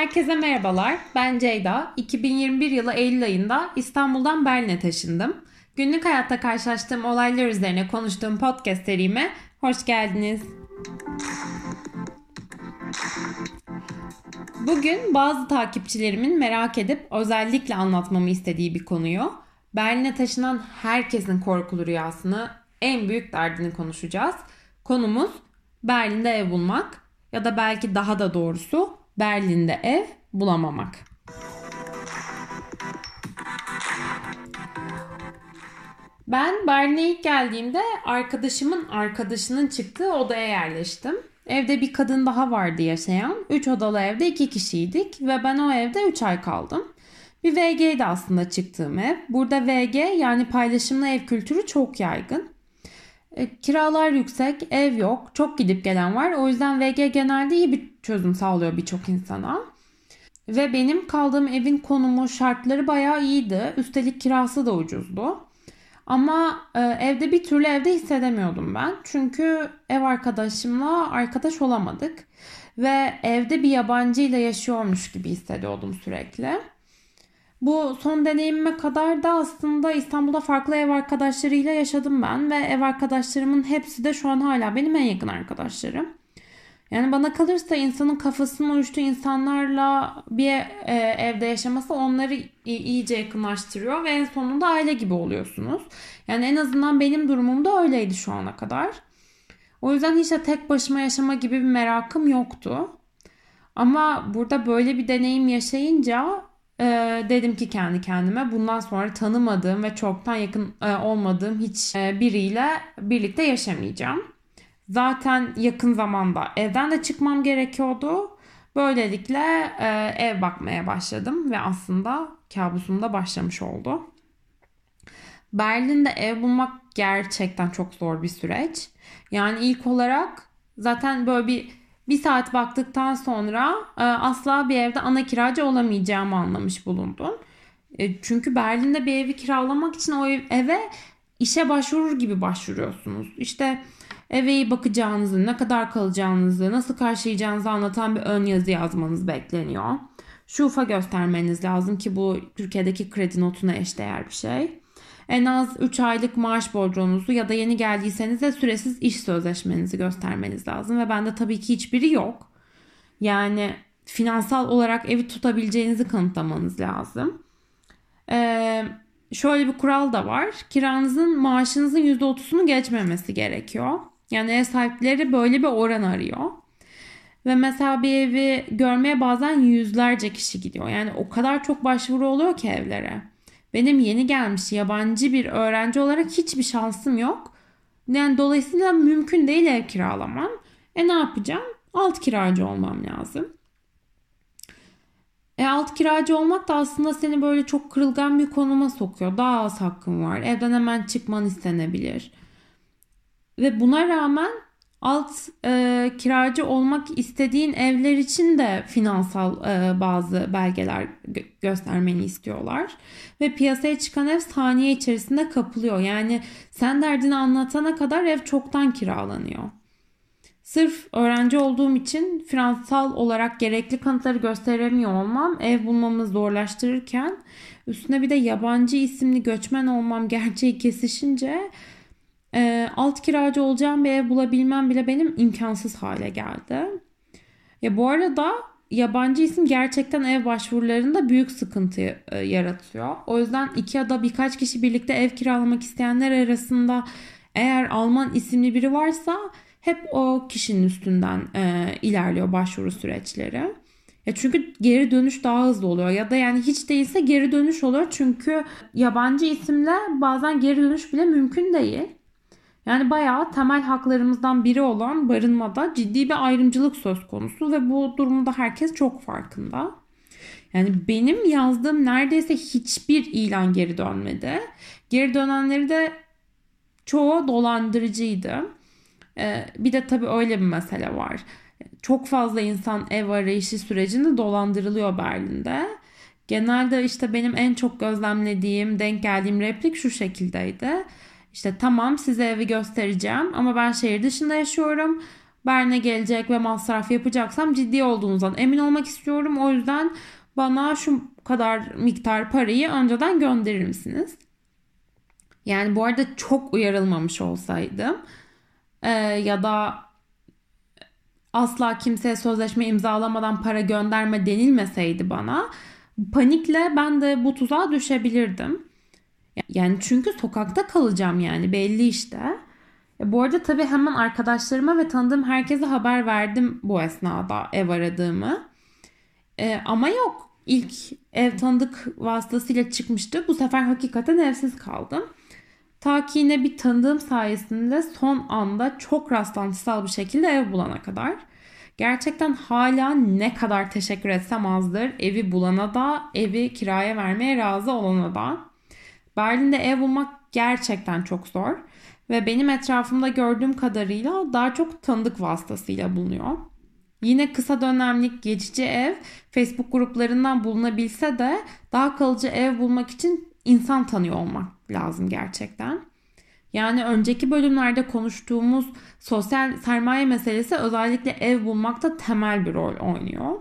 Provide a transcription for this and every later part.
Herkese merhabalar. Ben Ceyda. 2021 yılı Eylül ayında İstanbul'dan Berlin'e taşındım. Günlük hayatta karşılaştığım olaylar üzerine konuştuğum podcast serime hoş geldiniz. Bugün bazı takipçilerimin merak edip özellikle anlatmamı istediği bir konuyu, Berlin'e taşınan herkesin korkulu rüyasını, en büyük derdini konuşacağız. Konumuz Berlin'de ev bulmak ya da belki daha da doğrusu Berlin'de ev bulamamak. Ben Berlin'e ilk geldiğimde arkadaşımın arkadaşının çıktığı odaya yerleştim. Evde bir kadın daha vardı yaşayan. 3 odalı evde 2 kişiydik ve ben o evde 3 ay kaldım. Bir VG'ydi aslında çıktığım ev. Burada VG yani paylaşımlı ev kültürü çok yaygın. E, kiralar yüksek, ev yok, çok gidip gelen var. O yüzden VG genelde iyi bir çözüm sağlıyor birçok insana. Ve benim kaldığım evin konumu, şartları bayağı iyiydi. Üstelik kirası da ucuzdu. Ama e, evde bir türlü evde hissedemiyordum ben. Çünkü ev arkadaşımla arkadaş olamadık. Ve evde bir yabancı ile yaşıyormuş gibi hissediyordum sürekli. Bu son deneyimime kadar da aslında İstanbul'da farklı ev arkadaşlarıyla yaşadım ben ve ev arkadaşlarımın hepsi de şu an hala benim en yakın arkadaşlarım. Yani bana kalırsa insanın kafasının uyuştuğu insanlarla bir e, evde yaşaması onları iyice yakınlaştırıyor ve en sonunda aile gibi oluyorsunuz. Yani en azından benim durumumda öyleydi şu ana kadar. O yüzden hiç de tek başıma yaşama gibi bir merakım yoktu. Ama burada böyle bir deneyim yaşayınca e, dedim ki kendi kendime bundan sonra tanımadığım ve çoktan yakın e, olmadığım hiç e, biriyle birlikte yaşamayacağım. Zaten yakın zamanda evden de çıkmam gerekiyordu. Böylelikle e, ev bakmaya başladım ve aslında kabusum da başlamış oldu. Berlin'de ev bulmak gerçekten çok zor bir süreç. Yani ilk olarak zaten böyle bir bir saat baktıktan sonra e, asla bir evde ana kiracı olamayacağımı anlamış bulundum. E, çünkü Berlin'de bir evi kiralamak için o ev, eve işe başvurur gibi başvuruyorsunuz. İşte eve bakacağınızı, ne kadar kalacağınızı, nasıl karşılayacağınızı anlatan bir ön yazı yazmanız bekleniyor. Şufa göstermeniz lazım ki bu Türkiye'deki kredi notuna eşdeğer bir şey. En az 3 aylık maaş borcunuzu ya da yeni geldiyseniz de süresiz iş sözleşmenizi göstermeniz lazım. Ve bende tabii ki hiçbiri yok. Yani finansal olarak evi tutabileceğinizi kanıtlamanız lazım. Ee, şöyle bir kural da var. Kiranızın maaşınızın %30'unu geçmemesi gerekiyor. Yani ev sahipleri böyle bir oran arıyor. Ve mesela bir evi görmeye bazen yüzlerce kişi gidiyor. Yani o kadar çok başvuru oluyor ki evlere. Benim yeni gelmiş yabancı bir öğrenci olarak hiçbir şansım yok. Yani dolayısıyla mümkün değil ev kiralamam. E ne yapacağım? Alt kiracı olmam lazım. E alt kiracı olmak da aslında seni böyle çok kırılgan bir konuma sokuyor. Daha az hakkın var. Evden hemen çıkman istenebilir. Ve buna rağmen alt e, kiracı olmak istediğin evler için de finansal e, bazı belgeler gö- göstermeni istiyorlar. Ve piyasaya çıkan ev saniye içerisinde kapılıyor. Yani sen derdini anlatana kadar ev çoktan kiralanıyor. Sırf öğrenci olduğum için finansal olarak gerekli kanıtları gösteremiyor olmam ev bulmamı zorlaştırırken üstüne bir de yabancı isimli göçmen olmam gerçeği kesişince e, alt kiracı olacağım bir ev bulabilmem bile benim imkansız hale geldi. Ya bu arada yabancı isim gerçekten ev başvurularında büyük sıkıntı e, yaratıyor. O yüzden iki ya da birkaç kişi birlikte ev kiralamak isteyenler arasında eğer Alman isimli biri varsa hep o kişinin üstünden e, ilerliyor başvuru süreçleri. Ya çünkü geri dönüş daha hızlı oluyor ya da yani hiç değilse geri dönüş oluyor çünkü yabancı isimle bazen geri dönüş bile mümkün değil. Yani bayağı temel haklarımızdan biri olan barınmada ciddi bir ayrımcılık söz konusu ve bu durumda herkes çok farkında. Yani benim yazdığım neredeyse hiçbir ilan geri dönmedi. Geri dönenleri de çoğu dolandırıcıydı. Ee, bir de tabii öyle bir mesele var. Çok fazla insan ev arayışı sürecinde dolandırılıyor Berlin'de. Genelde işte benim en çok gözlemlediğim, denk geldiğim replik şu şekildeydi. İşte tamam size evi göstereceğim ama ben şehir dışında yaşıyorum. Berlin'e gelecek ve masraf yapacaksam ciddi olduğunuzdan emin olmak istiyorum. O yüzden bana şu kadar miktar parayı önceden gönderir misiniz? Yani bu arada çok uyarılmamış olsaydım e, ya da asla kimseye sözleşme imzalamadan para gönderme denilmeseydi bana panikle ben de bu tuzağa düşebilirdim. Yani çünkü sokakta kalacağım yani belli işte. E, bu arada tabii hemen arkadaşlarıma ve tanıdığım herkese haber verdim bu esnada ev aradığımı. E, ama yok. İlk ev tanıdık vasıtasıyla çıkmıştı. Bu sefer hakikaten evsiz kaldım. Ta ki yine bir tanıdığım sayesinde son anda çok rastlantısal bir şekilde ev bulana kadar. Gerçekten hala ne kadar teşekkür etsem azdır. Evi bulana da, evi kiraya vermeye razı olana da. Berlin'de ev bulmak gerçekten çok zor. Ve benim etrafımda gördüğüm kadarıyla daha çok tanıdık vasıtasıyla bulunuyor. Yine kısa dönemlik geçici ev Facebook gruplarından bulunabilse de daha kalıcı ev bulmak için insan tanıyor olmak lazım gerçekten. Yani önceki bölümlerde konuştuğumuz sosyal sermaye meselesi özellikle ev bulmakta temel bir rol oynuyor.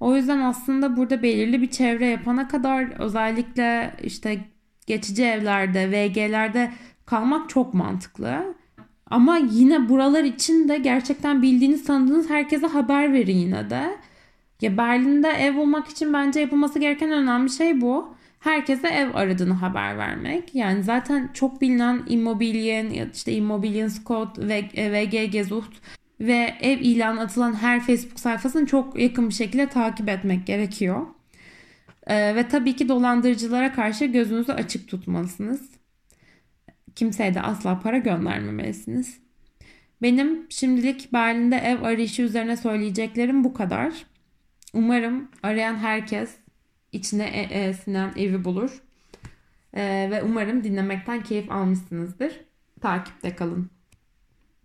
O yüzden aslında burada belirli bir çevre yapana kadar özellikle işte geçici evlerde, VG'lerde kalmak çok mantıklı. Ama yine buralar için de gerçekten bildiğiniz tanıdığınız herkese haber verin yine de. Ya Berlin'de ev bulmak için bence yapılması gereken önemli şey bu. Herkese ev aradığını haber vermek. Yani zaten çok bilinen Immobilien, işte Immobilien Scott VG Gesucht ve ev ilanı atılan her Facebook sayfasını çok yakın bir şekilde takip etmek gerekiyor. Ee, ve tabii ki dolandırıcılara karşı gözünüzü açık tutmalısınız. Kimseye de asla para göndermemelisiniz. Benim şimdilik Berlin'de ev arayışı üzerine söyleyeceklerim bu kadar. Umarım arayan herkes içine e e sinen evi bulur. E ve umarım dinlemekten keyif almışsınızdır. Takipte kalın.